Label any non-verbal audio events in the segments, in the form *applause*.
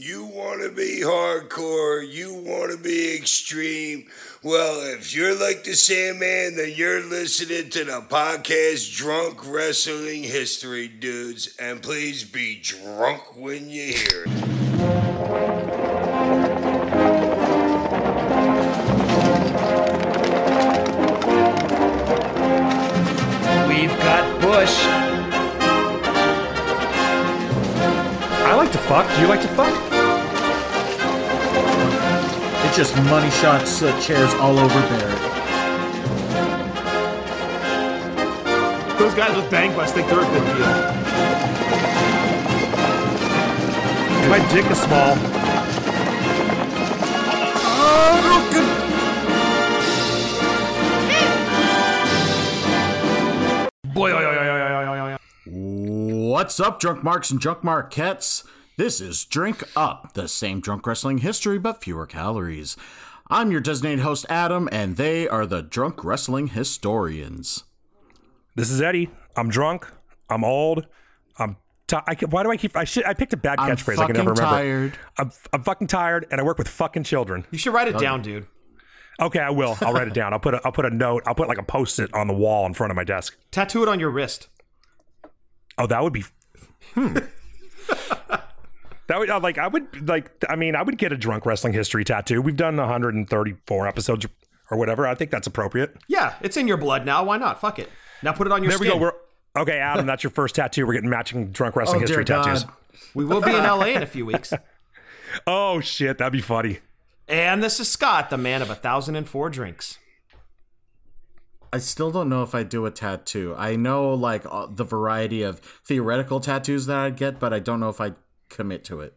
You want to be hardcore, you want to be extreme. Well, if you're like the Sandman, then you're listening to the podcast Drunk Wrestling History Dudes. And please be drunk when you hear it. We've got Bush. Fuck. Do you like to fuck? It's just money shots, uh, chairs all over Barrett. Those guys with bang bus think they're a good deal. My dick is small. Oh. What's up, drunk marks and drunk marquettes? This is Drink Up, the same drunk wrestling history but fewer calories. I'm your designated host, Adam, and they are the drunk wrestling historians. This is Eddie. I'm drunk. I'm old. I'm. T- I, ca- why do I keep? I should. I picked a bad I'm catchphrase. I can never remember. tired. I'm. I'm fucking tired, and I work with fucking children. You should write it down, dude. Okay, I will. I'll write it down. I'll put. A, I'll put a note. I'll put like a post-it on the wall in front of my desk. Tattoo it on your wrist. Oh, that would be. Hmm. *laughs* that would uh, like I would like. I mean, I would get a drunk wrestling history tattoo. We've done 134 episodes or whatever. I think that's appropriate. Yeah, it's in your blood now. Why not? Fuck it. Now put it on your skin. There we go. We're okay, Adam. That's your first tattoo. We're getting matching drunk *laughs* wrestling Oh, dear history tattoos. God. we will be in LA in a few weeks. *laughs* *laughs* Oh shit, that'd be funny. And this is Scott, the man of a thousand and four drinks. I still don't know if I do a tattoo. I know like uh, the variety of theoretical tattoos that I'd get, but I don't know if I'd commit to it.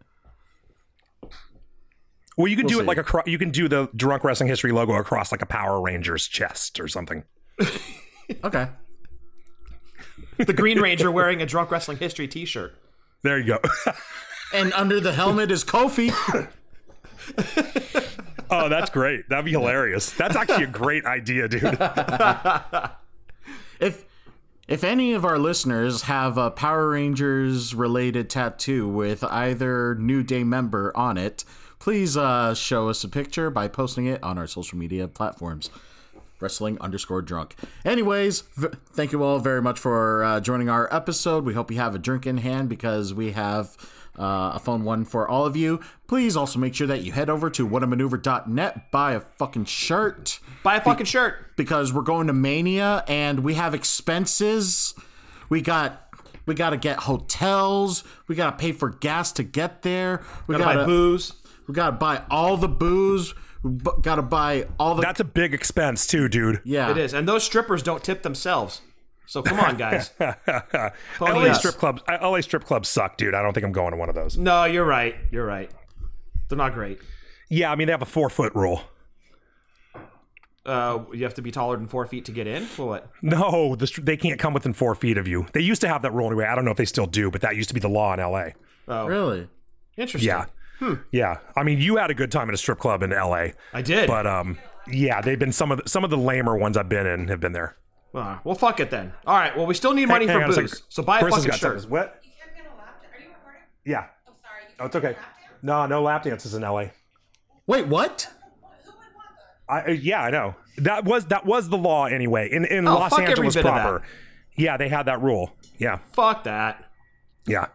Well, you can do We'll it see. like a cro- you can do the drunk wrestling history logo across like a Power Rangers chest or something. *laughs* Okay. The Green Ranger wearing a drunk wrestling history T-shirt. There you go. *laughs* And under the helmet is Kofi. *laughs* oh, that's great. That'd be hilarious. That's actually a great idea, dude. if if any of our listeners have a Power Rangers related tattoo with either New Day member on it, please uh, show us a picture by posting it on our social media platforms. Wrestling underscore drunk. Anyways, v- thank you all very much for uh, joining our episode. We hope you have a drink in hand because we have uh, a phone one for all of you. Please also make sure that you head over to whatamaneuver.net, buy a fucking shirt Buy a fucking shirt. because we're going to Mania and we have expenses. We got we got to get hotels. We got to pay for gas to get there. We Gotta got buy to booze. we got to buy all the booze. We got to buy all the That's a big expense too, dude. yeah. It is. And those strippers don't tip themselves. So come on, guys. *laughs* Pony LA up. strip clubs. LA strip clubs suck, dude. I don't think I'm going to one of those. No, you're right. You're right. They're not great. Yeah, I mean they have a four foot rule. Uh, you have to be taller than four feet to get in. Well, what? No, the, they can't come within four feet of you. They used to have that rule anyway. I don't know if they still do, but that used to be the law in LA. Oh, Really? interesting. Yeah, yeah. I mean, you had a good time at a strip club in LA, I did. but um, yeah, they've been some of the, some of the lamer ones I've been in have been there. Uh, well, fuck it then. All right. Well, we still need money Hang for booze. second. So buy a Chris fucking got shirt. something. What? You can't get a lap dance. Are you recording? Yeah. Oh, sorry. You Oh, it's can't okay. get a lap dance? No, no lap dances in LA. Wait, what? Who would want that? I uh, yeah, I know. That was that was the law anyway. In in Oh, Los fuck every Angeles bit of proper. Yeah, they had that rule. Yeah. Fuck that. Yeah.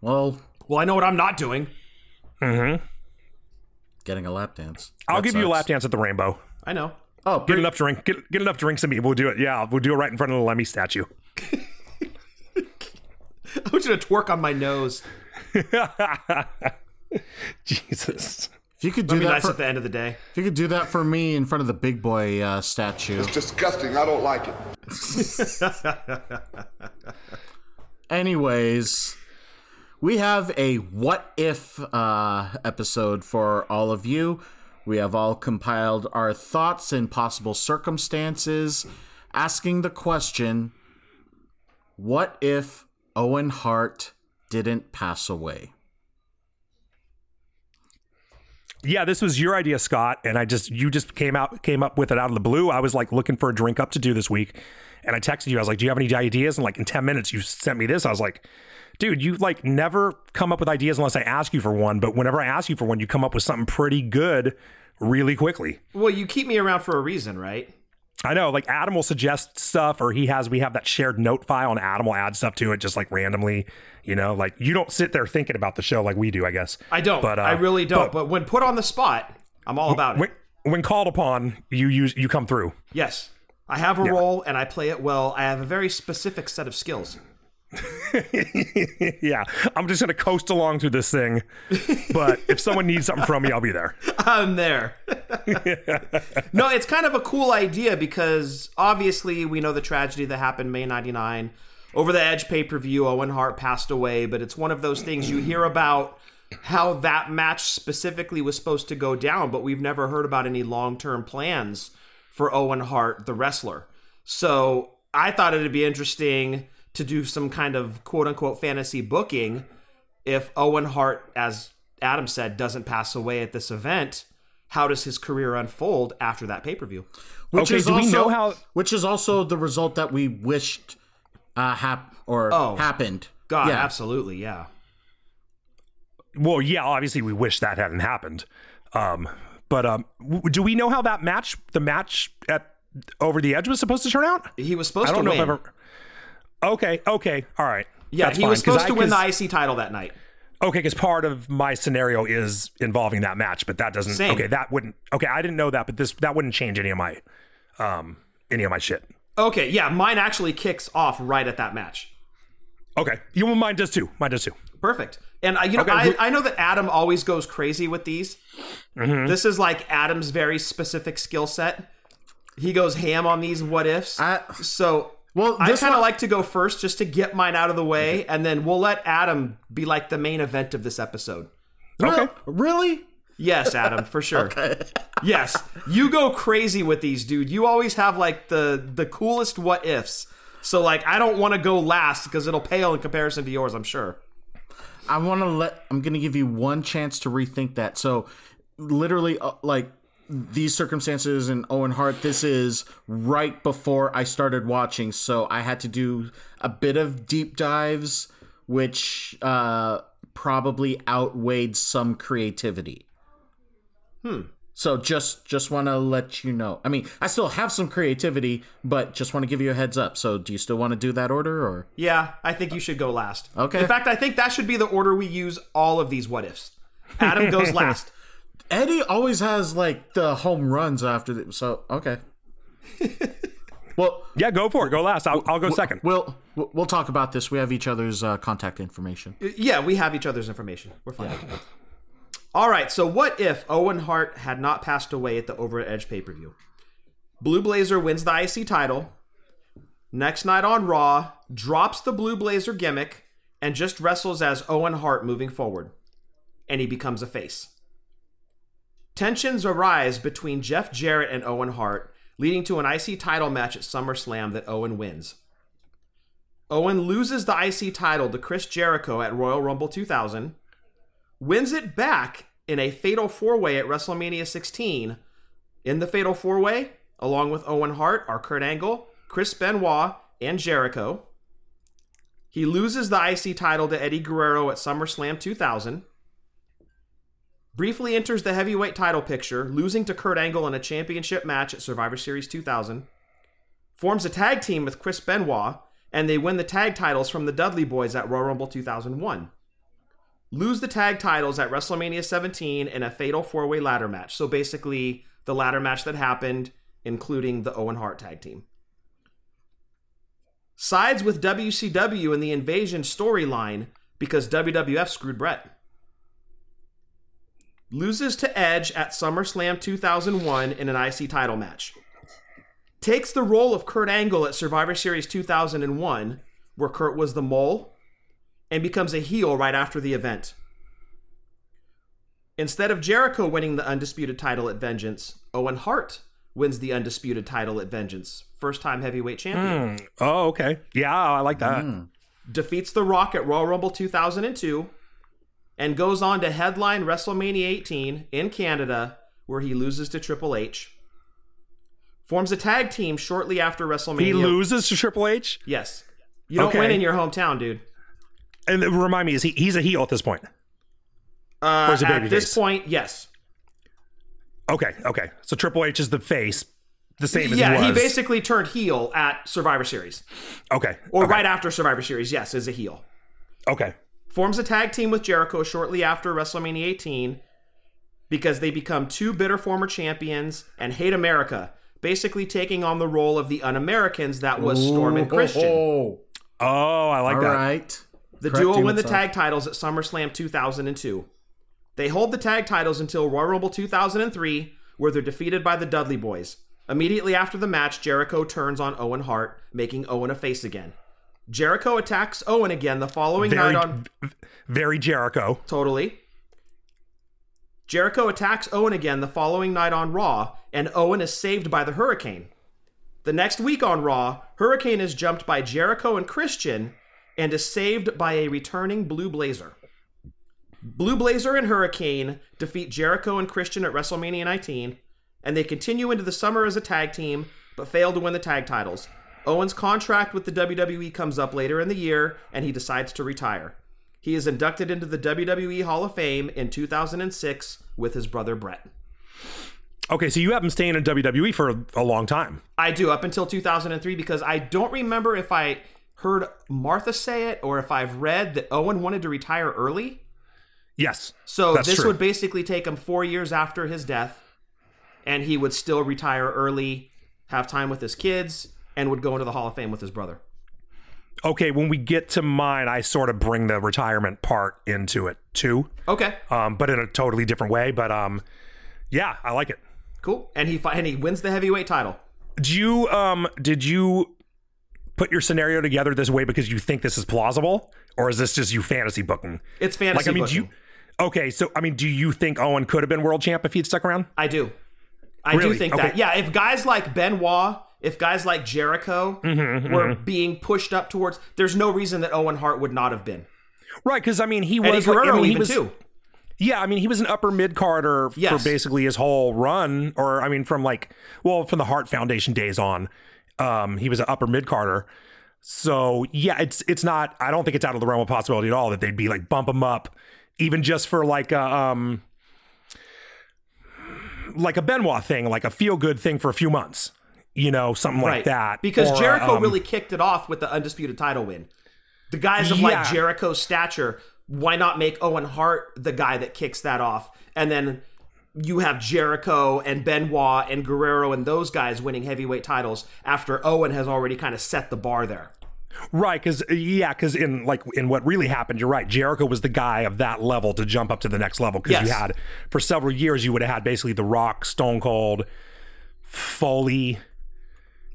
Well, Well, I know what I'm not doing. getting a lap dance. I'll That give you a sucks. lap dance at the Rainbow. I know. Oh, Get great. enough drink. Get, get enough drinks in me. We'll do it. Yeah, we'll do it right in front of the Lemmy statue. *laughs* I want you to twerk on my nose. *laughs* Jesus. If you could do That'd be that nice for, at the end of the day. if you could do that for me in front of the big boy uh, statue. It's disgusting. I don't like it. *laughs* Anyways, we have a what if uh, episode for all of you. We have all compiled our thoughts and possible circumstances, asking the question what if Owen Hart didn't pass away? Yeah, this was your idea, Scott, and I just you just came out came up with it out of the blue. I was like looking for a drink up to do this week, and I texted you. I was like, "Do you have any ideas?" And like in ten minutes, you sent me this. I was like, dude, you like never come up with ideas unless I ask you for one. But whenever I ask you for one, you come up with something pretty good really quickly. Well, you keep me around for a reason, right? I know, like Adam will suggest stuff, or he has. We have that shared note file, and Adam will add stuff to it just like randomly. You know, like you don't sit there thinking about the show like we do. I guess I don't. But, uh, I really don't. but- But, when put on the spot, I'm all about it. when, when called upon, you use you come through. Yes. I have a role and I play it well. I have a very specific set of skills. *laughs* yeah, I'm just gonna coast along through this thing. But if someone needs something from me, I'll be there. *laughs* I'm there. *laughs* no, it's kind of a cool idea because obviously we know the tragedy that happened May 99. Over the Edge pay per view, Owen Hart passed away, but it's one of those things you hear about how that match specifically was supposed to go down, but we've never heard about any long term plans for Owen Hart, the wrestler. So I thought it'd be interesting to do some kind of quote unquote fantasy booking if Owen Hart, as Adam said, doesn't pass away at this event. How does his career unfold after that pay per view? Which Okay, is do we also, know how- Which is also the result that we wished uh, hap- or Oh. happened. God, yeah. absolutely, yeah. Well, yeah, obviously we wish that hadn't happened. Um, but um, w- do we know how that match, the match at over the edge, was supposed to turn out? He was supposed I don't to know win. if ever. Okay, okay, all right. yeah, That's he fine, was supposed I- to win the IC title that night. Okay, because part of my scenario is involving that match, but that doesn't. Same. Okay, that wouldn't. Okay, I didn't know that, but this that wouldn't change any of my, um, any of my shit. Okay, yeah, mine actually kicks off right at that match. Okay, you mine does too. Mine does too. Perfect. And I, you know, Okay, I, I know that Adam always goes crazy with these. Mm-hmm. This is like Adam's very specific skill set. He goes ham on these what ifs. I- so Well, I kind of like to go first just to get mine out of the way, and then we'll let Adam be like the main event of this episode. Okay. Really? Yes, Adam, for *laughs* sure. Yes, you go crazy with these, dude. You always have like the the coolest what ifs. So like, I don't want to go last because it'll pale in comparison to yours. I'm sure. I want to let. I'm going to give you one chance to rethink that. So, literally, uh, like these circumstances and Owen Hart, this is right before I started watching, so I had to do a bit of deep dives, which uh, probably outweighed some creativity. Hmm. So just just want to let you know. I mean, I still have some creativity, but just want to give you a heads up. So, do you still want to do that order or? Yeah, I think you should go last. Okay. In fact, I think that should be the order we use all of these what ifs. Adam goes *laughs* last. Eddie always has like the home runs after the so okay. *laughs* well, Yeah, go for it. Go last. I'll, I'll go second. we'll we'll talk about this. We have each other's uh, contact information. Yeah, we have each other's information. We're fine. All right, so what if Owen Hart had not passed away at the Over Edge pay per view? Blue Blazer wins the IC title. Next night on Raw, drops the Blue Blazer gimmick and just wrestles as Owen Hart moving forward. And he becomes a face. Tensions arise between Jeff Jarrett and Owen Hart, leading to an IC title match at SummerSlam that Owen wins. Owen loses the IC title to Chris Jericho at Royal Rumble 2000, wins it back in a fatal four way at WrestleMania 16. In the fatal four way, along with Owen Hart, are Kurt Angle, Chris Benoit, and Jericho. He loses the IC title to Eddie Guerrero at SummerSlam 2000. Briefly enters the heavyweight title picture, losing to Kurt Angle in a championship match at Survivor Series 2000 forms a tag team with Chris Benoit, and they win the tag titles from the Dudley Boyz at Royal Rumble 2001. Lose the tag titles at WrestleMania 17 in a fatal four way ladder match. So basically, the ladder match that happened, including the Owen Hart tag team. Sides with WCW in the invasion storyline because WWF screwed Bret. Loses to Edge at SummerSlam 2001 in an IC title match takes the role of Kurt Angle at Survivor Series 2001, where Kurt was the mole, and becomes a heel right after the event. Instead of Jericho winning the undisputed title at Vengeance, Owen Hart wins the undisputed title at Vengeance, first time heavyweight champion. Hmm. Oh, okay. Yeah, I like that. Hmm. Defeats The Rock at Royal Rumble 2002, and goes on to headline WrestleMania 18 in Canada, where he loses to Triple H. Forms a tag team shortly after WrestleMania. He loses to Triple H. Yes. You don't Okay. win in your hometown, dude. And remind me, is he he's a heel at this point? Uh, Or is it at this point, yes. Okay, okay. So Triple H is the face, the same as yeah, he he, basically turned heel at Survivor Series, okay, or okay, right after Survivor Series. Yes, as a heel. Okay, Forms a tag team with Jericho shortly after WrestleMania 18 because they become two bitter former champions and hate America, basically taking on the role of the un-Americans that was Storm and Christian. Oh, Oh, I like all that. right. The Correcting duo win the itself. tag titles at SummerSlam 2002. They hold the tag titles until Royal Rumble 2003, where they're defeated by the Dudley Boyz. Immediately after the match, Jericho turns on Owen Hart, making Owen a face again. Jericho attacks Owen again the following Very, night on very Jericho. totally. Jericho attacks Owen again the following night on Raw, and Owen is saved by the Hurricane. The next week on Raw, Hurricane is jumped by Jericho and Christian and is saved by a returning Blue Blazer. Blue Blazer and Hurricane defeat Jericho and Christian at WrestleMania 19, and they continue into the summer as a tag team, but fail to win the tag titles. Owen's contract with the WWE comes up later in the year, and he decides to retire. He is inducted into the WWE Hall of Fame in 2006 with his brother Bret. Okay, so you have him staying in WWE for a, long time. I do up until 2003 because I don't remember if I heard Martha say it or if I've read that Owen wanted to retire early. Yes. So this true. would basically take him four years after his death, and he would still retire early, have time with his kids, and would go into the Hall of Fame with his brother. Okay, when we get to mine, I sort of bring the retirement part into it too, Okay, um, but in a totally different way. But um, yeah, I like it. cool. And he and he wins the heavyweight title. Do you um did you put your scenario together this way because you think this is plausible, or is this just you fantasy booking? It's fantasy Like, I mean, do booking. you? Okay, so I mean, do you think Owen could have been world champ if he'd stuck around? I do. I Really? do think Okay. that. Yeah, if guys like Benoit, if guys like Jericho Mm-hmm, were being pushed up towards, there's no reason that Owen Hart would not have been. Right, because I mean, he was. like- I mean, he was, too. Yeah, I mean, he was an upper mid carder Yes. for basically his whole run, or I mean, from like, well, from the Hart Foundation days on, um, he was an upper mid carder. So yeah, it's it's not. I don't think it's out of the realm of possibility at all that they'd be like bump him up, even just for like a um, like a Benoit thing, like a feel good thing for a few months, you know, something like that. Because Or, Jericho um, really kicked it off with the undisputed title win. The guys of like Jericho's stature, why not make Owen Hart the guy that kicks that off? And then you have Jericho and Benoit and Guerrero and those guys winning heavyweight titles after Owen has already kind of set the bar there. Right, because yeah, because in like in what really happened, you're right. Jericho was the guy of that level to jump up to the next level because you had for several years you would have had basically The Rock, Stone Cold, Foley,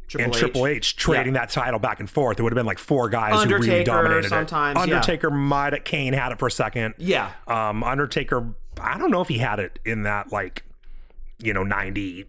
Triple and H. Triple H trading Yeah. that title back and forth. It would have been like four guys who really dominated sometimes, it. yeah. Undertaker might have Kane had it for a second. Yeah. Um, Undertaker, I don't know if he had it in that like, you know, 90,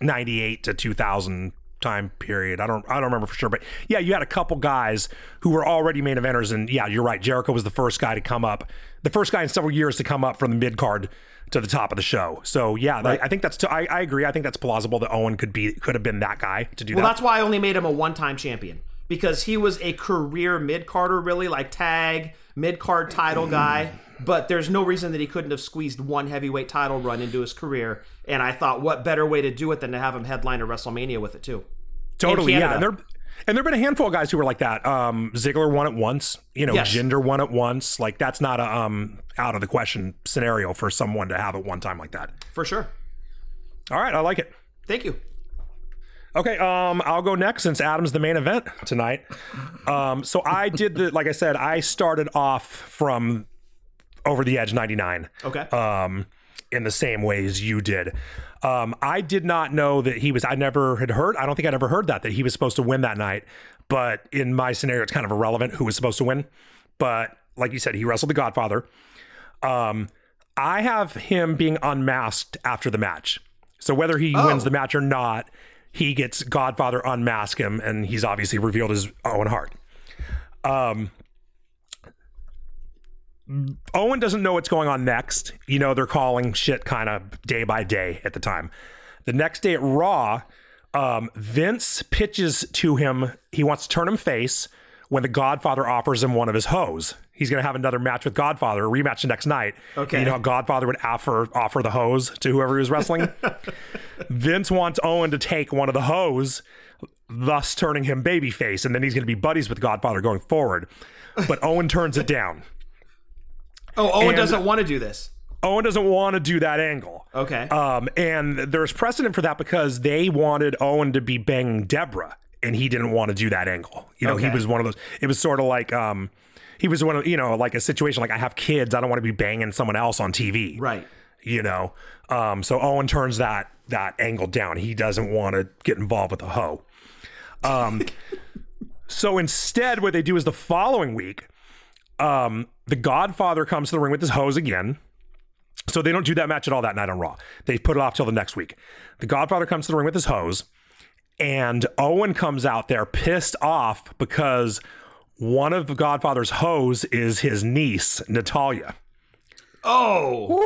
98 to 2000 time period. I don't, I don't remember for sure, but yeah, you had a couple guys who were already main eventers. And yeah, you're right. Jericho was the first guy to come up, the first guy in several years to come up from the mid card to the top of the show. So yeah, I, I think that's, t- I, I agree. I think that's plausible that Owen could be, could have been that guy to do Well, that. that's why I only made him a one-time champion because he was a career mid-carder, really like tag mid-card title mm. guy. But there's no reason that he couldn't have squeezed one heavyweight title run into his career. And I thought, what better way to do it than to have him headline a WrestleMania with it too? Totally, yeah. And Canada. There, and there've been a handful of guys who were like that. Um, Ziggler won it once. You know, Yes. Jinder won it once. Like that's not a um out of the question scenario for someone to have it one time like that. For sure. All right, I like it. Thank you. Okay, um, I'll go next since Adam's the main event tonight. Um, so I did the like I said, I started off from over the edge 99 Okay. um, in the same way as you did. Um, I did not know that he was. I never had heard. I don't think I'd ever heard that that he was supposed to win that night. But in my scenario, it's kind of irrelevant who was supposed to win. But like you said, he wrestled the Godfather. Um, I have him being unmasked after the match. So whether he wins the match or not, he gets Godfather unmask him, and he's obviously revealed his Owen Hart. Um, Owen doesn't know what's going on next. You know, they're calling shit kind of day by day at the time. The next day at Raw, um, Vince pitches to him, he wants to turn him face when the Godfather offers him one of his hoes. He's going to have another match with Godfather, a rematch the next night. Okay. And you know how Godfather would offer offer the hoes to whoever he was wrestling? *laughs* Vince wants Owen to take one of the hoes, thus turning him babyface, and then he's going to be buddies with Godfather going forward. But Owen turns it down. Oh, Owen And- doesn't want to do this. Owen doesn't want to do that angle. Okay. Um, and there's precedent for that because they wanted Owen to be banging Deborah, and he didn't want to do that angle. You know, he was one of those. It was sort of like um, he was one of you know like a situation like I have kids, I don't want to be banging someone else on TV. right. You know, um, so Owen turns that that angle down. He doesn't want to get involved with the hoe. Um, *laughs* so instead, what they do is the following week, um, the Godfather comes to the ring with his hoes again. So they don't do that match at all that night on Raw. They put it off till the next week. The Godfather comes to the ring with his hoes, and Owen comes out there pissed off because one of the Godfather's hoes is his niece, Natalya. Oh.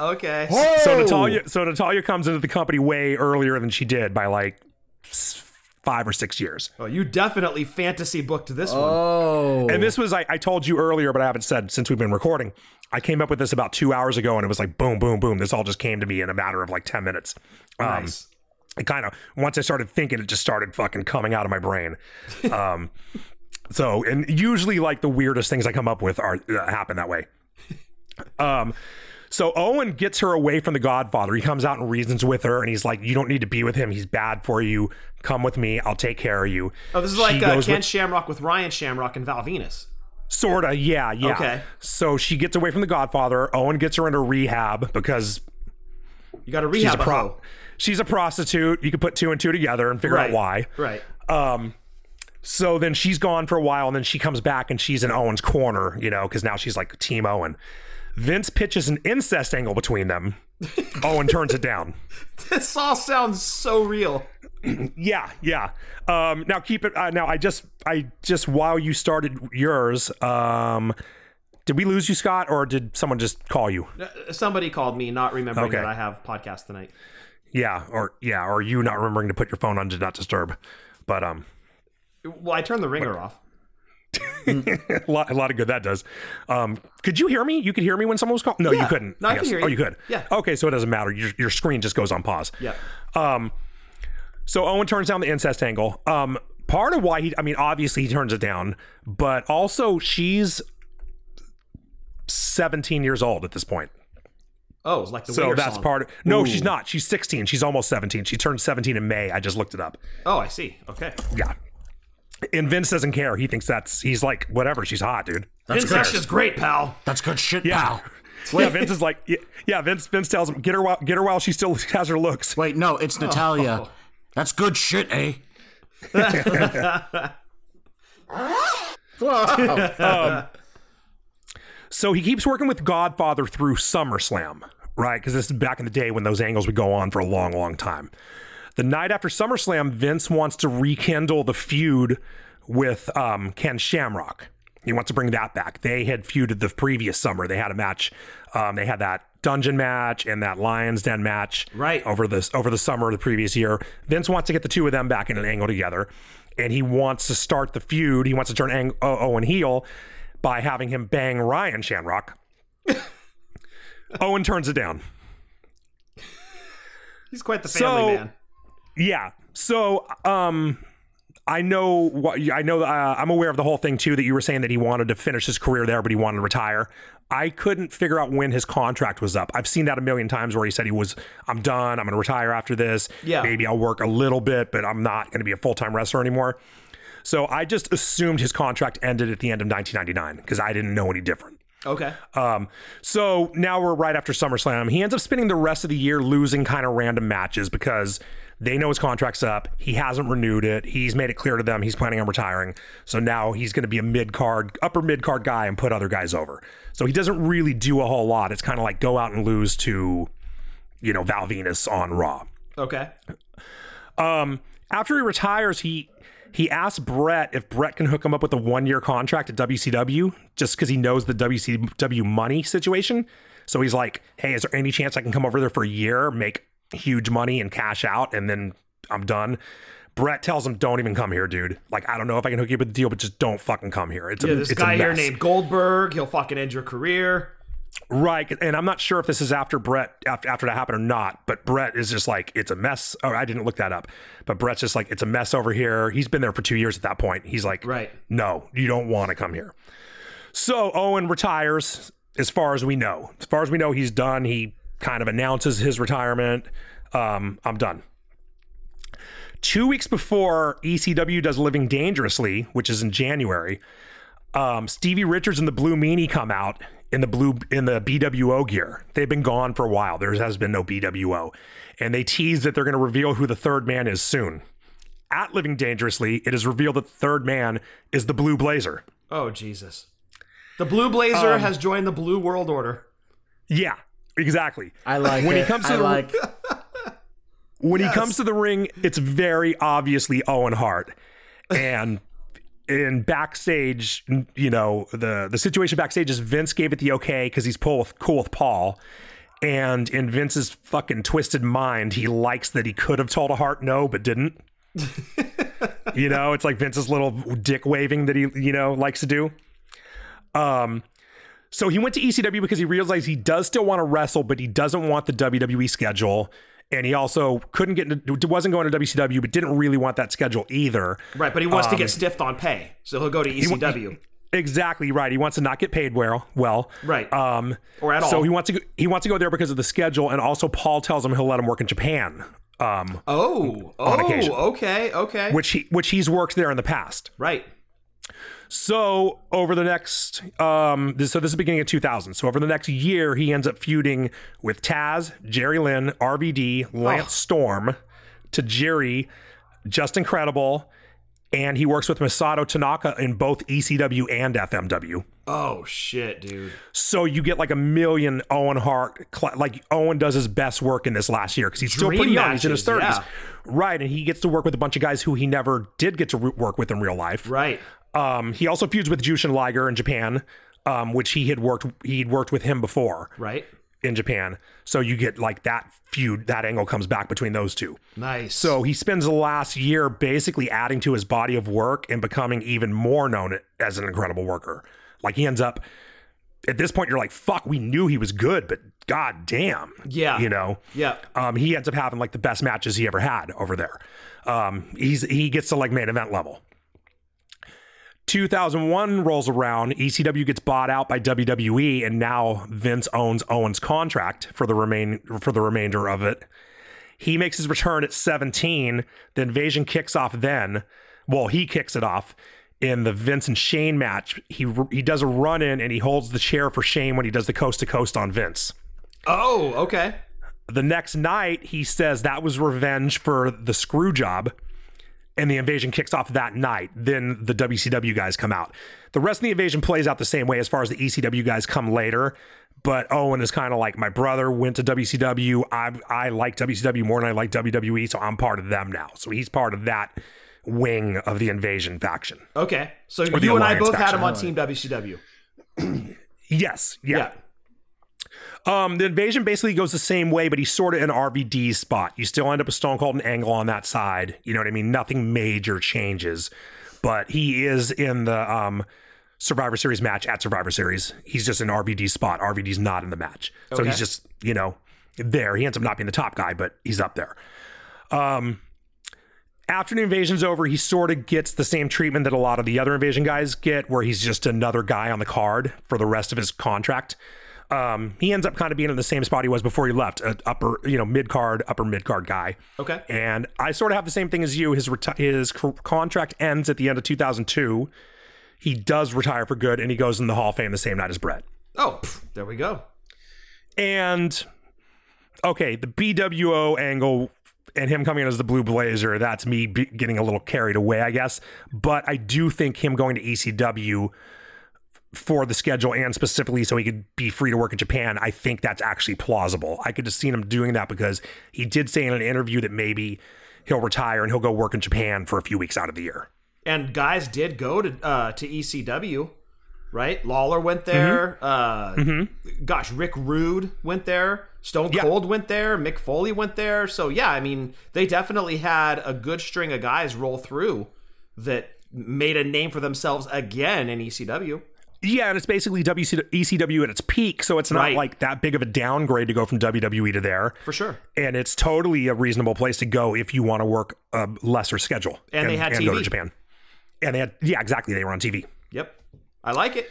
*laughs* okay. So Natalya, so Natalya comes into the company way earlier than she did by like s- five or six years. Oh, you definitely fantasy booked this one. Oh, And this was I, I told you earlier, but I haven't said since we've been recording. I came up with this about two hours ago, and it was like boom, boom, boom. This all just came to me in a matter of like ten minutes. Um, nice. it kind of once I started thinking, it just started fucking coming out of my brain. *laughs* Um, so and usually like the weirdest things I come up with are uh, happen that way. *laughs* Um, so Owen gets her away from the Godfather. He comes out and reasons with her, and he's like, "You don't need to be with him. He's bad for you. Come with me. I'll take care of you." Oh, this is She like uh, Ken with- Shamrock with Ryan Shamrock and Val Venis. Sorta, yeah, yeah. Okay. So she gets away from the Godfather. Owen gets her into rehab because You got to she's rehab a a pro. She's a prostitute. You can put two and two together and figure Right. out why. Right. Um. So then she's gone for a while, and then she comes back and she's in Owen's corner, you know, because now she's like Team Owen. Vince pitches an incest angle between them. *laughs* Owen turns it down. This all sounds so real. *clears throat* Yeah, yeah. Um, now keep it. Uh, now I just, I just while you started yours, um, did we lose you, Scott, or did someone just call you? Uh, Somebody called me, not remembering Okay. that I have podcast tonight. Yeah, or yeah, or you not remembering to put your phone on do not disturb. But um, Well, I turned the ringer off. *laughs* a lot, a lot of good that does. Um, could you hear me? You could hear me when someone was calling. No, you couldn't. No, I can guess. hear Oh, you. you could. Yeah. Okay, so it doesn't matter. Your, your screen just goes on pause. Yeah. So Owen turns down the incest angle. Um, part of why he, I mean, obviously he turns it down, but also she's 17 years old at this point. Oh, like the So that's song. part. Of, no, she's not. She's 16. She's almost 17. She turned 17 in May. I just looked it up. Oh, I see. Okay. Yeah. And Vince doesn't care. He thinks that's he's like whatever. She's hot, dude. that's Incest good. is great, pal. That's good shit, Yeah. pal. *laughs* yeah, Vince is like, yeah, yeah, Vince. Vince tells him, get her while, get her while she still *laughs* has her looks. Wait, no, it's Natalya. That's good shit, eh? Whoa. *laughs* So he keeps working with Godfather through SummerSlam, right? Because this is back in the day when those angles would go on for a long, long time. The night after SummerSlam, Vince wants to rekindle the feud with um, Ken Shamrock. He wants to bring that back. They had feuded the previous summer. They had a match. Um, they had that dungeon match and that Lions Den match Right. over this over the summer of the previous year. Vince wants to get the two of them back in an angle together, and he wants to start the feud. He wants to turn Ang- Owen heel by having him bang Ryan Shamrock. *laughs* Owen turns it down. He's quite the family So- man. Yeah. So, um, I know what I know. Uh, I'm aware of the whole thing too. That you were saying that he wanted to finish his career there, but he wanted to retire. I couldn't figure out when his contract was up. I've seen that a million times where he said he was, "I'm done. I'm going to retire after this. Yeah. maybe I'll work a little bit, but I'm not going to be a full time wrestler anymore." So I just assumed his contract ended at the end of 1999 because I didn't know any different. Okay. Um, so now we're right after SummerSlam. He ends up spending the rest of the year losing kind of random matches because they know his contract's up. He hasn't renewed it. He's made it clear to them he's planning on retiring. So now he's going to be a mid card, upper mid card guy and put other guys over. So he doesn't really do a whole lot. It's kind of like go out and lose to, you know, Val Venis on Raw. Okay. Um, after he retires, he he asks Bret if Bret can hook him up with a one year contract at WCW just because he knows the WCW money situation. So he's like, "Hey, is there any chance I can come over there for a year, make huge money, and cash out, and then I'm done?" Bret tells him, "Don't even come here, dude. Like, I don't know if I can hook you up with a deal, but just don't fucking come here. It's Yeah, a, mess. this guy here named Goldberg, he'll fucking end your career. Right, and I'm not sure if this is after Bret after after that happened or not. But Bret is just like it's a mess. Oh, I didn't look that up. But Bret's just like it's a mess over here. He's been there for two years at that point. He's like, Right. no, you don't want to come here. So Owen retires, as far as we know. As far as we know, he's done. He kind of announces his retirement. Um, I'm done. Two weeks before ECW does Living Dangerously, which is in January, um, Stevie Richards and the Blue Meanie come out in the blue in the BWO gear. They've been gone for a while. There has been no BWO, and they tease that they're going to reveal who the third man is soon. At Living Dangerously, it is revealed that the third man is the Blue Blazer. Oh Jesus. The Blue Blazer has joined the Blue World Order. Yeah, exactly. I like When it. he comes to I the- like. *laughs* when he comes to the ring, it's very obviously Owen Hart. And *laughs* in backstage, you know, the the situation backstage is Vince gave it the okay because he's cool with, cool with Paul. And in Vince's fucking twisted mind, he likes that he could have told a Hart no, but didn't. *laughs* you know, it's like Vince's little dick waving that he, you know, likes to do. Um, so he went to ECW because he realized he does still want to wrestle, but he doesn't want the WWE schedule. And he also couldn't get into, wasn't going to WCW, but didn't really want that schedule either. Right, but he wants to Um, get stiffed on pay. So he'll go to ECW. Exactly right. He wants to not get paid well. Well, Right. Um, Or at all. so he wants to go, he wants to go there because of the schedule, and also Paul tells him he'll let him work in Japan, um, oh, oh, occasion. okay, okay. which he which he's worked there in the past. right. So over the next, um, this, so this is the beginning of 2000. So over the next year, he ends up feuding with Taz, Jerry Lynn, RVD, Lance Oh. Storm, Jerry, Justin Credible, and he works with Masato Tanaka in both ECW and FMW. Oh shit, dude. So you get like a million Owen Hart, like Owen does his best work in this last year because he's still Dream pretty young. He's in his 30s. yeah. Right. And he gets to work with a bunch of guys who he never did get to work with in real life. Right. Um, he also feuds with Jushin Liger in Japan, um, which he had worked he'd worked with him before Right. in Japan. So you get like that feud, that angle comes back between those two. Nice. So he spends the last year basically adding to his body of work and becoming even more known as an incredible worker. Like he ends up at this point, you're like, fuck, we knew he was good, but god damn. Yeah. You know? yeah. Um, he ends up having like the best matches he ever had over there. Um, he's he gets to like main event level. 2001 rolls around, ECW gets bought out by WWE, and now Vince owns Owens' contract for the remain for the remainder of it. He makes his return at 17. The invasion kicks off then. Well, he kicks it off in the Vince and Shane match. He he does a run in and he holds the chair for Shane when he does the coast to coast on Vince. Oh, okay. The next night, he says that was revenge for the screw job, and the invasion kicks off that night. Then the WCW guys come out. The rest of the invasion plays out the same way as far as the ECW guys come later. But Owen is kind of like my brother went to WCW. I I like WCW more than I like WWE, so I'm part of them now. So he's part of that wing of the invasion faction. Okay. So you and I both had him on Team WCW. *clears throat* Yes, yeah. Yeah. Um, the invasion basically goes the same way, but he's sort of in RVD spot. You still end up with Stone Cold and Angle on that side. You know what I mean? Nothing major changes, but he is in the um, Survivor Series match at Survivor Series. He's just in RVD spot. RVD's not in the match, so Okay. he's just you know there. He ends up not being the top guy, but he's up there. Um, after the invasion's over, he sort of gets the same treatment that a lot of the other invasion guys get, where he's just another guy on the card for the rest of his contract. Um, he ends up kind of being in the same spot he was before he left, a upper, you know, mid card, upper mid card guy. Okay. And I sort of have the same thing as you. His reti- his co- contract ends at the end of 2002. He does retire for good, and he goes in the Hall of Fame the same night as Bret. Oh, pff, there we go. And okay, the BWO angle and him coming in as the Blue Blazer, that's me be- getting a little carried away, I guess. But I do think him going to ECW for the schedule and specifically so he could be free to work in Japan, I think that's actually plausible. I could have seen him doing that because he did say in an interview that maybe he'll retire and he'll go work in Japan for a few weeks out of the year. And guys did go to uh, to ECW. right? Lawler went there. Uh, Gosh, Rick Rude went there. Stone Yeah. Cold went there. Mick Foley went there. So yeah, I mean, they definitely had a good string of guys roll through that made a name for themselves again in ECW. Yeah, and it's basically WC- ECW at its peak, so it's not Right. like that big of a downgrade to go from WWE to there. For sure. And it's totally a reasonable place to go if you want to work a lesser schedule And they had and go to TV. Japan. And they had yeah, exactly. They were on TV. Yep. I like it.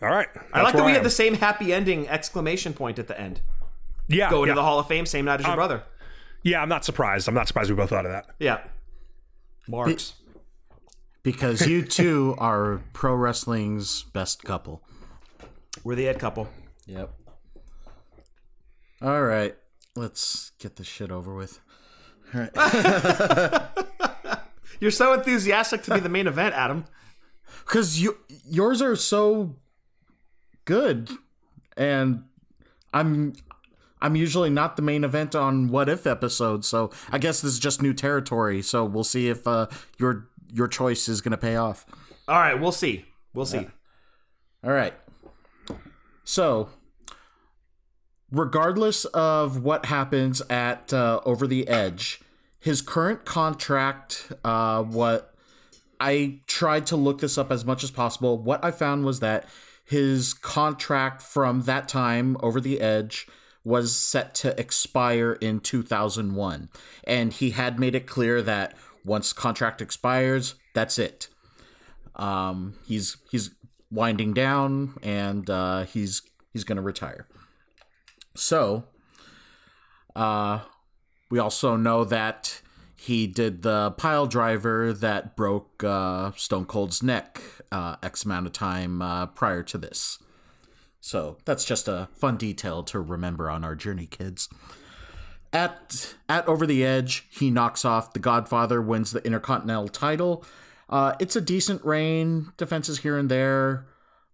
All right, I like that we had the same happy ending exclamation point at the end. yeah, Go yeah. to the Hall of Fame same night as your um, brother. yeah. I'm not surprised. I'm not surprised we both thought of that. Yeah. Marks. Because you two are pro wrestling's best couple. We're the Ed couple. Yep. All right. Let's get this shit over with. All right. *laughs* You're so enthusiastic to be the main event, Adam. *laughs* Because you yours are so good, and I'm I'm usually not the main event on What If episodes, so I guess this is just new territory. So we'll see if uh, your your choice is going to pay off. All right, we'll see. We'll see. All right. So, regardless of what happens at uh, Over the Edge, his current contract, uh, what I tried to look this up as much as possible. What I found was that his contract from that time, Over the Edge, was set to expire in 2001. And he had made it clear that once contract expires, that's it um, he's he's winding down and uh, he's he's going to retire. So, uh, we also know that he did the pile driver that broke uh, Stone Cold's neck uh, X amount of time uh, prior to this. So that's just a fun detail to remember on our journey, kids. At at Over the Edge, he knocks off the Godfather, wins the Intercontinental title. Uh, it's a decent reign, defenses here and there.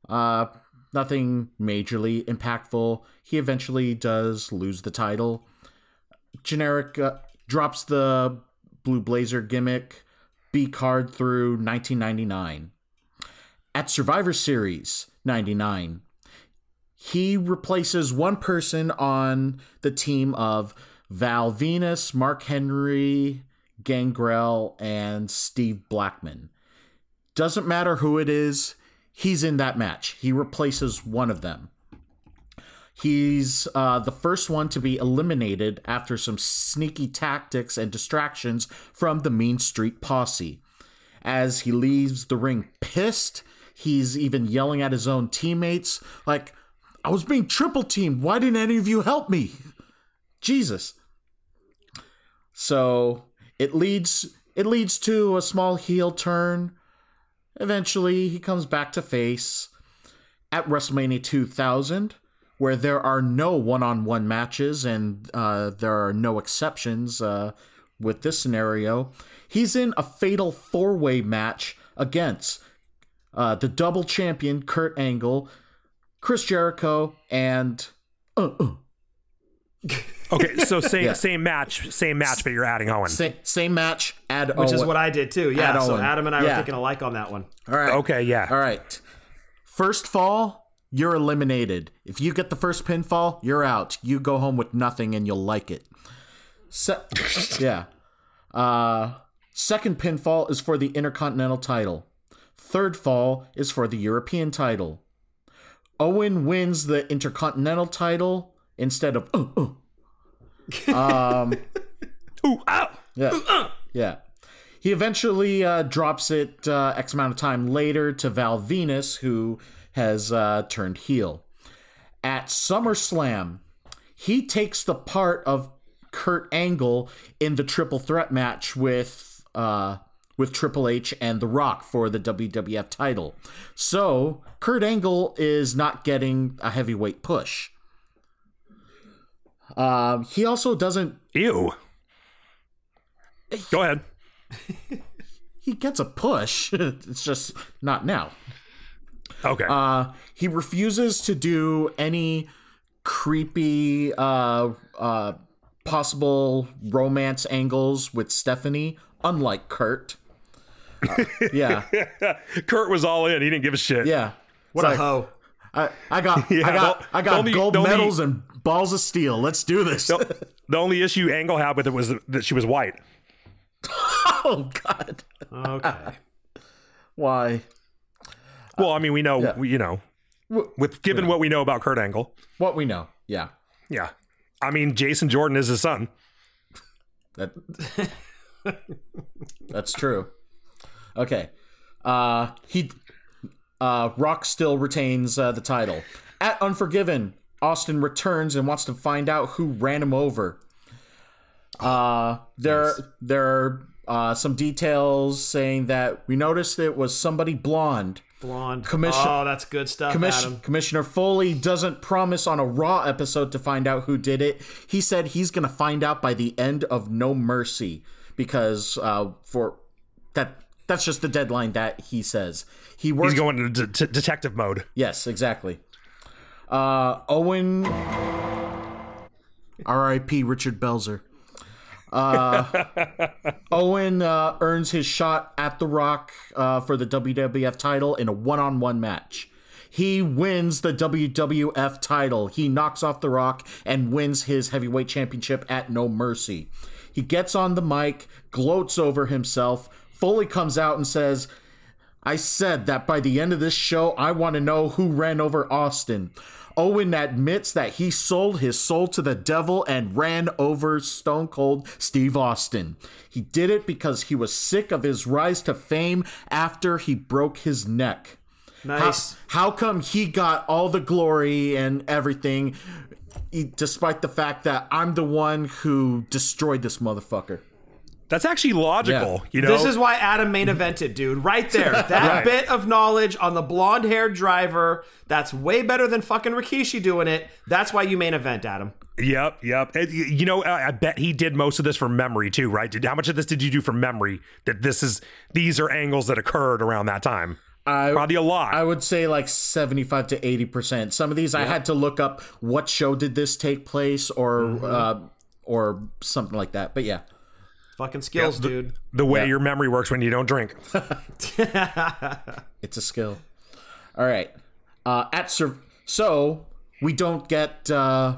Uh, nothing majorly impactful. He eventually does lose the title. Generic uh, drops the Blue Blazer gimmick, B card through 1999. At Survivor Series 99, he replaces one person on the team of Val Venis, Mark Henry, Gangrel, and Steve Blackman. Doesn't matter who it is, he's in that match. He replaces one of them. He's uh, the first one to be eliminated after some sneaky tactics and distractions from the Mean Street Posse. As he leaves the ring pissed, he's even yelling at his own teammates, like, I was being triple teamed. Why didn't any of you help me? Jesus. So it leads it leads to a small heel turn. Eventually, he comes back to face at WrestleMania 2000, where there are no one-on-one matches and uh, there are no exceptions uh, with this scenario. He's in a fatal four-way match against uh, the double champion Kurt Angle, Chris Jericho, and uh, uh, *laughs* Okay, so same same match, same match, but you're adding Owen. same, same match. Add Which is what I did too. Yeah. Add so Owen. Adam and I were Yeah. thinking alike on that one. All right. Okay, yeah. All right. First fall, you're eliminated. If you get the first pinfall, you're out. You go home with nothing and you'll like it. Se- *laughs* yeah. Uh, second pinfall is for the Intercontinental title. Third fall is for the European title. Owen wins the Intercontinental title instead of. Uh, uh. *laughs* Um, Ooh, ow. yeah. Yeah. He eventually uh, drops it uh, X amount of time later to Val Venis, who has uh, turned heel. At SummerSlam, he takes the part of Kurt Angle in the triple threat match with uh, with Triple H and The Rock for the WWF title. So Kurt Angle is not getting a heavyweight push. Um, he also doesn't Ew. Go ahead. *laughs* he gets a push. *laughs* it's just not now. Okay. Uh, he refuses to do any creepy, uh, uh, possible romance angles with Stephanie, unlike Kurt. Uh, *laughs* yeah, Kurt was all in. He didn't give a shit. yeah. What It's a like, hoe. I, I got Yeah, I got I got gold the only- medals and balls of steel. Let's do this. *laughs* The only issue Angle had with it was that she was white. *laughs* oh God. Okay. *laughs* Why? Well, I mean, we know, yeah. we, you know, with given what we know about Kurt Angle, What we know. Yeah. yeah. I mean, Jason Jordan is his son. That That's true. Okay. Uh he uh Rock still retains uh, the title. At Unforgiven, Austin returns and wants to find out who ran him over. Uh there there are uh, some details saying that we noticed it was somebody blonde. Blonde. Commission- oh, that's good stuff, Commission- Adam. Commissioner Foley doesn't promise on a Raw episode to find out who did it. He said he's going to find out by the end of No Mercy because uh, for that that's just the deadline that he says. He works. He's going into de- de- detective mode. yes, exactly. Uh, Owen. R.I.P. Richard Belzer. Uh, *laughs* Owen uh, earns his shot at The Rock uh, for the WWF title in a one-on-one match. He wins the WWF title. He knocks off The Rock and wins his heavyweight championship at No Mercy. He gets on the mic, gloats over himself. Foley comes out and says, I said that by the end of this show, I want to know who ran over Austin. Owen admits that he sold his soul to the devil and ran over Stone Cold Steve Austin. He did it because he was sick of his rise to fame after he broke his neck. Nice. how come he got all the glory and everything, despite the fact that I'm the one who destroyed this motherfucker? That's actually logical. Yeah. You know, This is why Adam main evented, dude. Right *laughs* there. That Right. bit of knowledge on the blonde haired driver, that's way better than fucking Rikishi doing it. That's why you main event, Adam. Yep, yep. And, you know, I I bet he did most of this from memory too, right? Did, how much of this did you do from memory? That this is these are angles that occurred around that time. I, Probably a lot. I would say like 75 to 80%. Some of these I had to look up what show did this take place or Mm-hmm. uh, or something like that. But yeah. Fucking skills, dude. the way your memory works when you don't drink. *laughs* *laughs* It's a skill. All right. Uh, at Sur- so we don't get uh,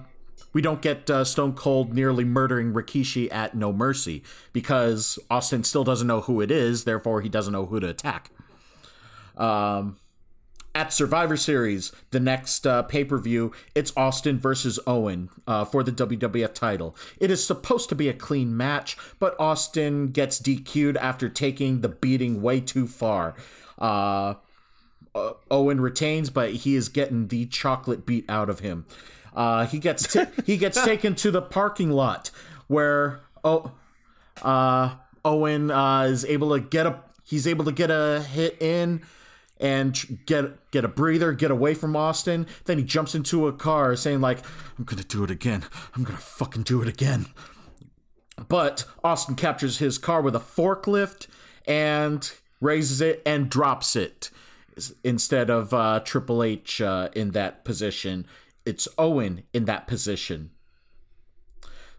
we don't get uh, Stone Cold nearly murdering Rikishi at No Mercy because Austin still doesn't know who it is. Therefore, he doesn't know who to attack. Um, at Survivor Series, the next uh, pay per view, it's Austin versus Owen uh, for the WWF title. It is supposed to be a clean match, but Austin gets DQ'd after taking the beating way too far. Uh, uh, Owen retains, but he is getting the chocolate beat out of him. Uh, he gets t- *laughs* he gets taken to the parking lot where oh, uh, Owen uh, is able to get a he's able to get a hit in and get get a breather, get away from Austin. Then he jumps into a car, saying like, "I'm gonna do it again. I'm gonna fucking do it again." But Austin captures his car with a forklift and raises it and drops it instead of uh, Triple H uh, in that position. It's Owen in that position.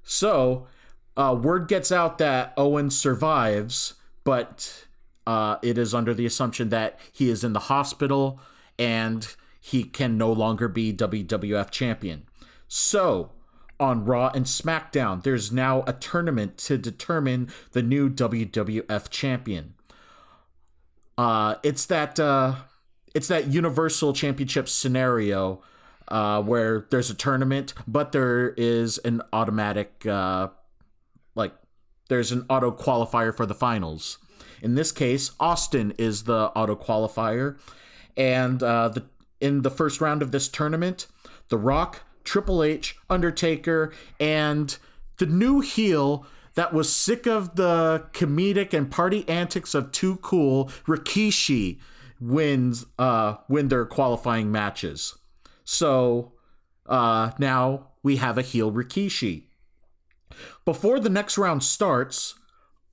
So, uh, word gets out that Owen survives, but uh, it is under the assumption that he is in the hospital and he can no longer be WWF champion. So, on Raw and SmackDown, there's now a tournament to determine the new WWF champion. Uh, it's that uh, it's that Universal Championship scenario uh, where there's a tournament, but there is an automatic uh, like there's an auto qualifier for the finals. In this case, Austin is the auto qualifier, and uh, the in the first round of this tournament, The Rock, Triple H, Undertaker, and the new heel that was sick of the comedic and party antics of Too Cool, Rikishi, wins uh, win their qualifying matches. So uh, now we have a heel Rikishi. Before the next round starts,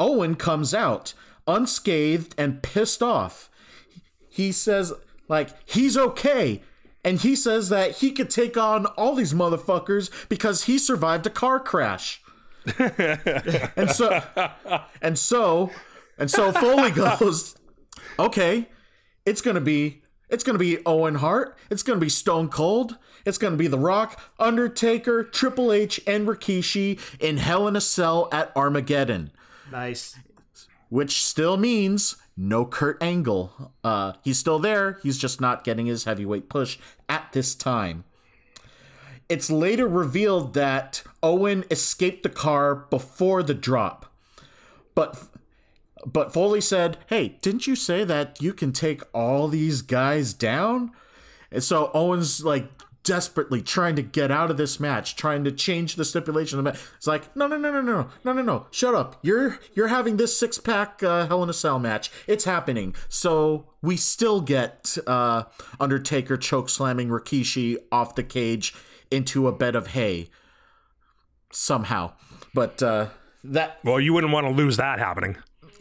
Owen comes out unscathed and pissed off. He says, like, he's okay. And he says that he could take on all these motherfuckers because he survived a car crash. *laughs* and so, and so, and so Foley *laughs* goes, okay, it's gonna be, It's going to be Owen Hart. It's going to be Stone Cold. It's going to be The Rock, Undertaker, Triple H, and Rikishi in Hell in a Cell at Armageddon, Nice. Which still means no Kurt Angle. Uh, he's still there. He's just not getting his heavyweight push at this time. It's later revealed that Owen escaped the car before the drop. But but Foley said, "Hey, didn't you say that you can take all these guys down?" And so Owen's like desperately trying to get out of this match, trying to change the stipulation of the match. It's like, "No, no, no, no, no. No, no, no. Shut up. You're you're having this six-pack uh, Hell in a Cell match. It's happening." So we still get uh, Undertaker choke slamming Rikishi off the cage into a bed of hay somehow. But uh, that Well, you wouldn't want to lose that happening.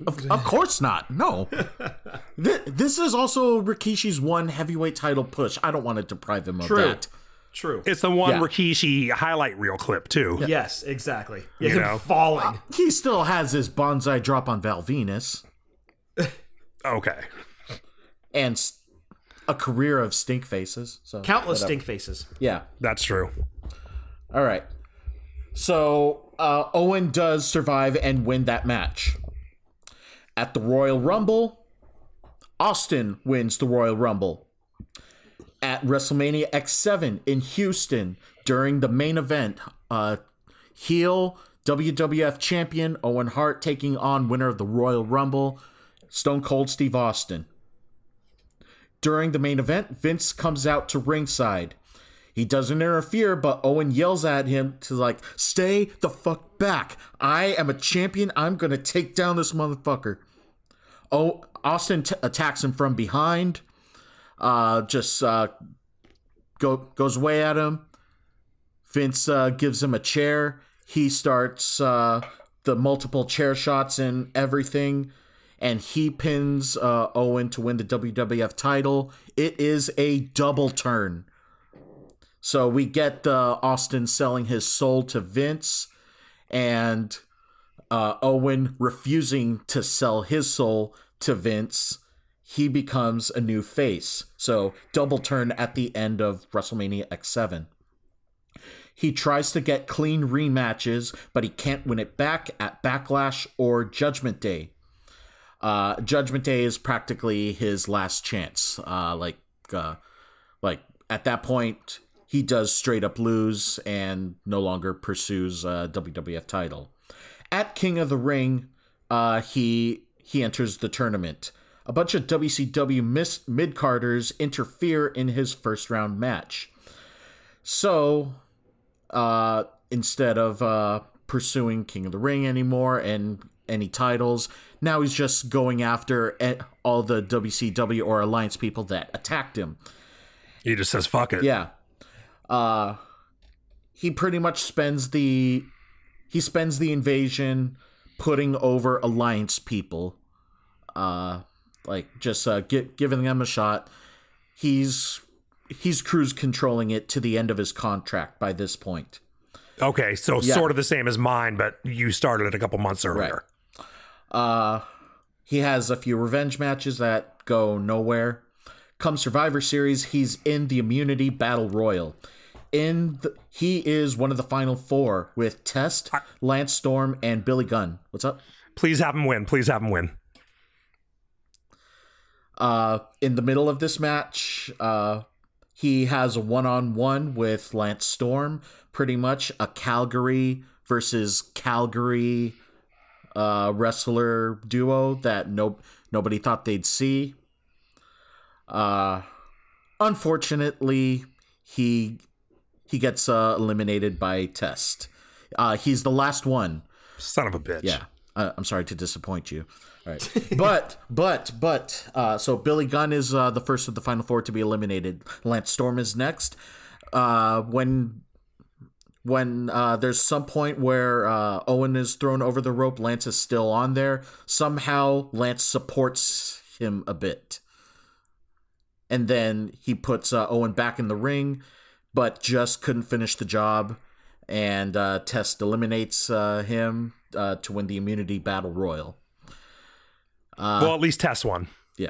Of, of course not. No. *laughs* Th- this is also Rikishi's one heavyweight title push. I don't want to deprive him of True. that. True. It's the one Yeah. Rikishi highlight reel clip too. yes, exactly. Yeah, You know. falling. He still has his Banzai drop on Val Venis *laughs* Okay. and a career of stink faces. So Countless whatever. stink faces. Yeah. That's true. All right. So uh, Owen does survive and win that match. At the Royal Rumble, Austin wins the Royal Rumble. At WrestleMania X7 in Houston during the main event, uh, heel WWF champion Owen Hart taking on winner of the Royal Rumble, Stone Cold Steve Austin. During the main event, Vince comes out to ringside. He doesn't interfere, but Owen yells at him to like, stay the fuck back. I am a champion. I'm gonna take down this motherfucker. Oh, Austin t- attacks him from behind. Uh, just uh, go goes way at him. Vince uh, gives him a chair. He starts uh, the multiple chair shots and everything, and he pins uh, Owen to win the WWF title. It is a double turn. So we get uh, Austin selling his soul to Vince, and uh, Owen refusing to sell his soul to Vince. He becomes a new face. So double turn at the end of WrestleMania X7. He tries to get clean rematches, but he can't win it back at Backlash or Judgment Day. Uh, Judgment Day is practically his last chance. Uh, like, uh, like at that point, he does straight up lose and no longer pursues a WWF title. At King of the Ring, uh, he he enters the tournament. A bunch of WCW mis- mid carders interfere in his first round match. So, uh, instead of uh, pursuing King of the Ring anymore and any titles, now he's just going after all the WCW or Alliance people that attacked him. He just says fuck it. Yeah. Uh he pretty much spends the he spends the invasion putting over alliance people. Uh like just uh gi- giving them a shot. He's he's cruise controlling it to the end of his contract by this point. Okay, so Yeah. sort of the same as mine, but you started it a couple months earlier. Uh he has a few revenge matches that go nowhere. Come Survivor Series, he's in the Immunity Battle Royal. In the, he is one of the final four with Test, Lance Storm, and Billy Gunn. What's up? Please have him win. Please have him win. Uh, in the middle of this match, uh, he has a one-on-one with Lance Storm. Pretty much a Calgary versus Calgary uh, wrestler duo that no nobody thought they'd see. Uh, unfortunately, he he gets uh, eliminated by Test. Uh, he's the last one. Son of a bitch. Yeah. Uh, I'm sorry to disappoint you. All right. *laughs* but, but, but, uh, so Billy Gunn is uh, the first of the final four to be eliminated. Lance Storm is next. Uh, when when uh, there's some point where uh, Owen is thrown over the rope, Lance is still on there. Somehow, Lance supports him a bit. And then he puts uh, Owen back in the ring, but just couldn't finish the job. And uh, Test eliminates uh, him uh, to win the immunity battle royal. well, at least test won. Yeah.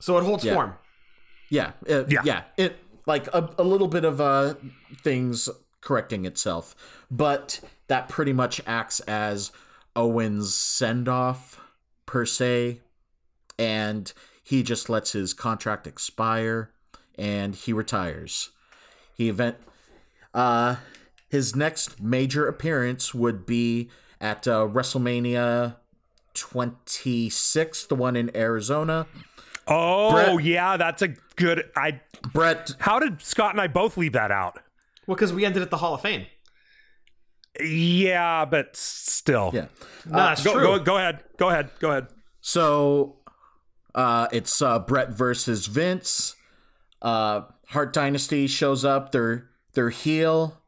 So it holds Yeah. form. Yeah, it, Yeah. yeah, It like a, a little bit of uh things correcting itself, but that pretty much acts as Owen's send off per se, and he just lets his contract expire and he retires. He event uh his next major appearance would be at uh, WrestleMania 26, the one in Arizona. Oh Bret- yeah, that's a good. I. Bret How did Scott and I both leave that out? Well, because we ended at the Hall of Fame. Yeah, but still. yeah. No, that's Go, true. go, go ahead. Go ahead. Go ahead. So uh it's uh Bret versus Vince. Uh Hart Dynasty shows up, they're they're heel,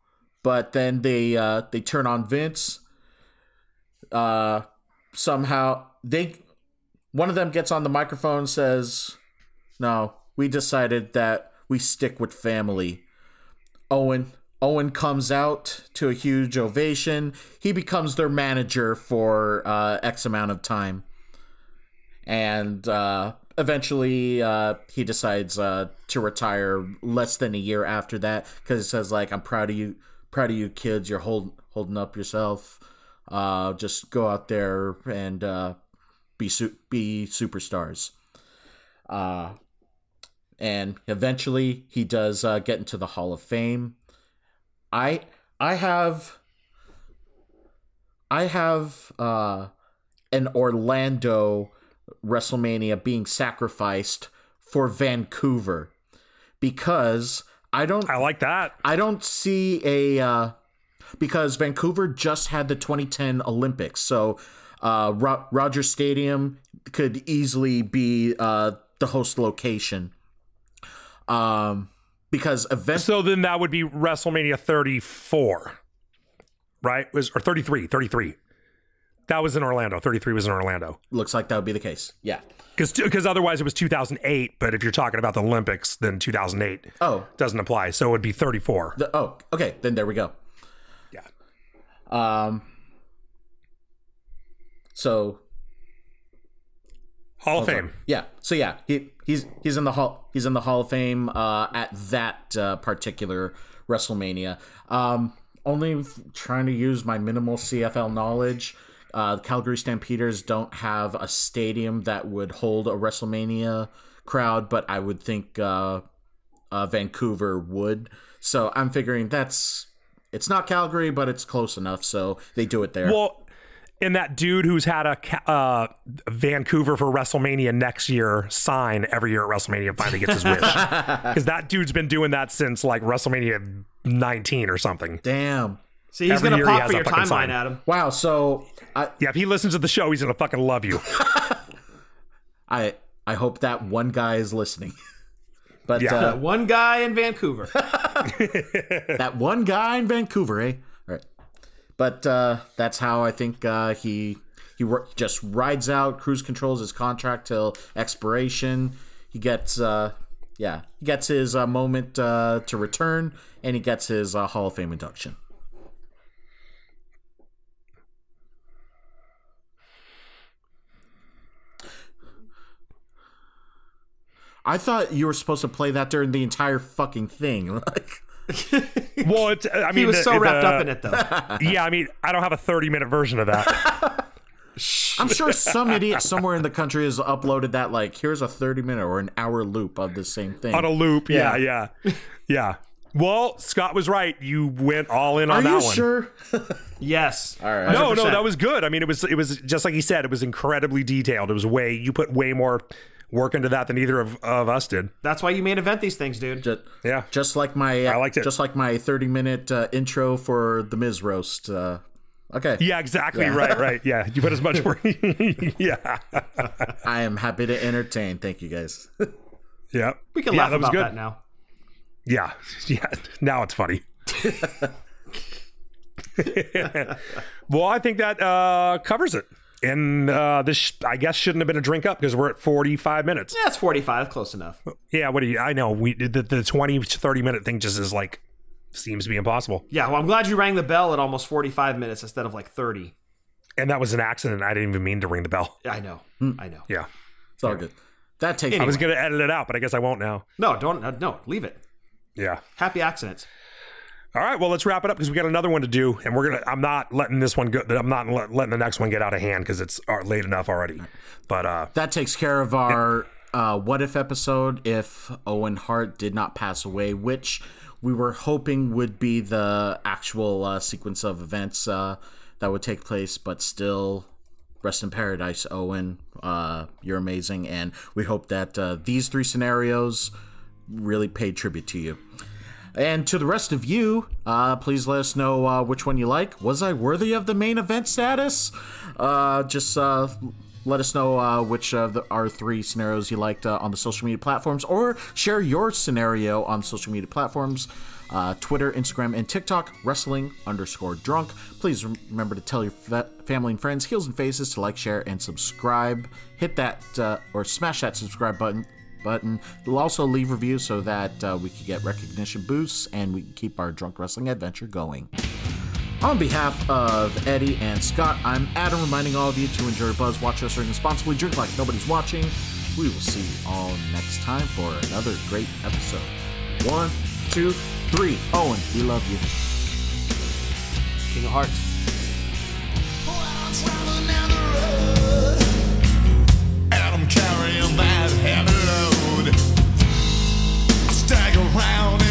but then they uh they turn on Vince. Uh somehow they one of them gets on the microphone says, No, we decided that we stick with family. Owen Owen comes out to a huge ovation. He becomes their manager for uh, X amount of time and uh, eventually uh, he decides uh, to retire less than a year after that because he says like I'm proud of you, proud of you kids. You're hold, holding up yourself. Uh, just go out there and uh, be su- be superstars. Uh, and eventually he does uh, get into the Hall of Fame. I I have I have an Orlando WrestleMania being sacrificed for Vancouver because I don't I like that. I don't see a uh, because Vancouver just had the 2010 Olympics, so uh, Ro- Roger Stadium could easily be uh, the host location. Um, because event So then that would be WrestleMania 34, right? Was or 33, 33. That was in Orlando. 33 was in Orlando. looks like that would be the case. Yeah. Because otherwise it was 2008. But if you're talking about the Olympics, then 2008 Oh, doesn't apply. So it would be 34. the, oh, okay. Then there we go. Yeah. Um. So Hall of Fame. Yeah. So yeah, he he's he's in the hall he's in the Hall of Fame uh, at that uh, particular WrestleMania. Um, only trying to use my minimal CFL knowledge. Uh, the Calgary Stampeders don't have a stadium that would hold a WrestleMania crowd, but I would think uh, uh, Vancouver would. So I'm figuring that's it's not Calgary, but it's close enough. So they do it there. Well, and that dude who's had a uh, Vancouver for WrestleMania next year sign every year at WrestleMania finally gets his wish. *laughs* Because that dude's been doing that since like WrestleMania 19 or something. Damn. See, he's Every gonna year he pop for your timeline, sign. Adam. Wow. So I Yeah, if he listens to the show, he's gonna fucking love you. *laughs* I I hope that one guy is listening. *laughs* But Yeah. uh, One guy in Vancouver. *laughs* that one guy in Vancouver, eh? All right. But uh, that's how I think uh, he he ri- just rides out, cruise controls his contract till expiration. He gets uh, yeah, he gets his uh, moment uh, to return, and he gets his uh, Hall of Fame induction. I thought you were supposed to play that during the entire fucking thing. *laughs* Like, *laughs* well, it's, I mean, He was the- so wrapped the- up in it, though. *laughs* Yeah, I mean, I don't have a 30 minute version of that. I'm sure some idiot somewhere in the country has uploaded that. Like, here's a 30 minute or an hour loop of the same thing. on a loop. Yeah, yeah, yeah. Well, Scott was right. You went all in Are on that you one. sure? Yes. All right. No, no, 100%. that was good. I mean, it was it was just like he said. It was incredibly detailed. It was way you put way more work into that than either of, of us did. That's why you main event these things, dude. Just, Yeah. just like my, uh, I liked it. Just like my 30 minute uh, intro for the Miz roast. Uh, okay. Yeah, exactly. Right, right. Yeah, you put as much work. *laughs* *laughs* yeah, I am happy to entertain. Thank you guys. *laughs* yeah. We can yeah, laugh that about good. that now. Yeah, yeah. Now it's funny. well, I think that uh, covers it. And uh, this, sh- I guess, shouldn't have been a drink up because we're at 45 minutes. Yeah, it's 45. Close enough. Yeah, what do you, I know. We the, the 20, 30 minute thing just is like, seems to be impossible. Yeah, well, I'm glad you rang the bell at almost 45 minutes instead of like 30. And that was an accident. I didn't even mean to ring the bell. I know. I know. Yeah. It's all good. That takes I was going to edit it out, but I guess I won't now. No, don't. Uh, no, leave it. Yeah. Happy accidents. All right, well, let's wrap it up because we got another one to do, and we're gonna. I'm not letting this one go. I'm not letting the next one get out of hand because it's uh, late enough already. But uh, that takes care of our uh, what if episode if Owen Hart did not pass away, which we were hoping would be the actual uh, sequence of events uh, that would take place, but still. Rest in paradise, Owen. Uh, you're amazing, and we hope that these three scenarios really paid tribute to you. And to the rest of you, uh, please let us know uh, which one you like. Was I worthy of the main event status? Uh, just uh, let us know uh, which of the, our three scenarios you liked uh, on the social media platforms, or share your scenario on social media platforms. Twitter, Instagram, and TikTok, wrestling underscore drunk. Please remember to tell your fa- family and friends, heels and faces, to like, share, and subscribe. Hit that or smash that subscribe button button. We'll also leave reviews so that uh, we can get recognition boosts and we can keep our drunk wrestling adventure going. On behalf of Eddie and Scott, I'm Adam reminding all of you to enjoy Buzz, watch wrestling responsibly, drink like nobody's watching. We will see you all next time for another great episode. One, two, three. Owen, we love you. King of Harts. Stagger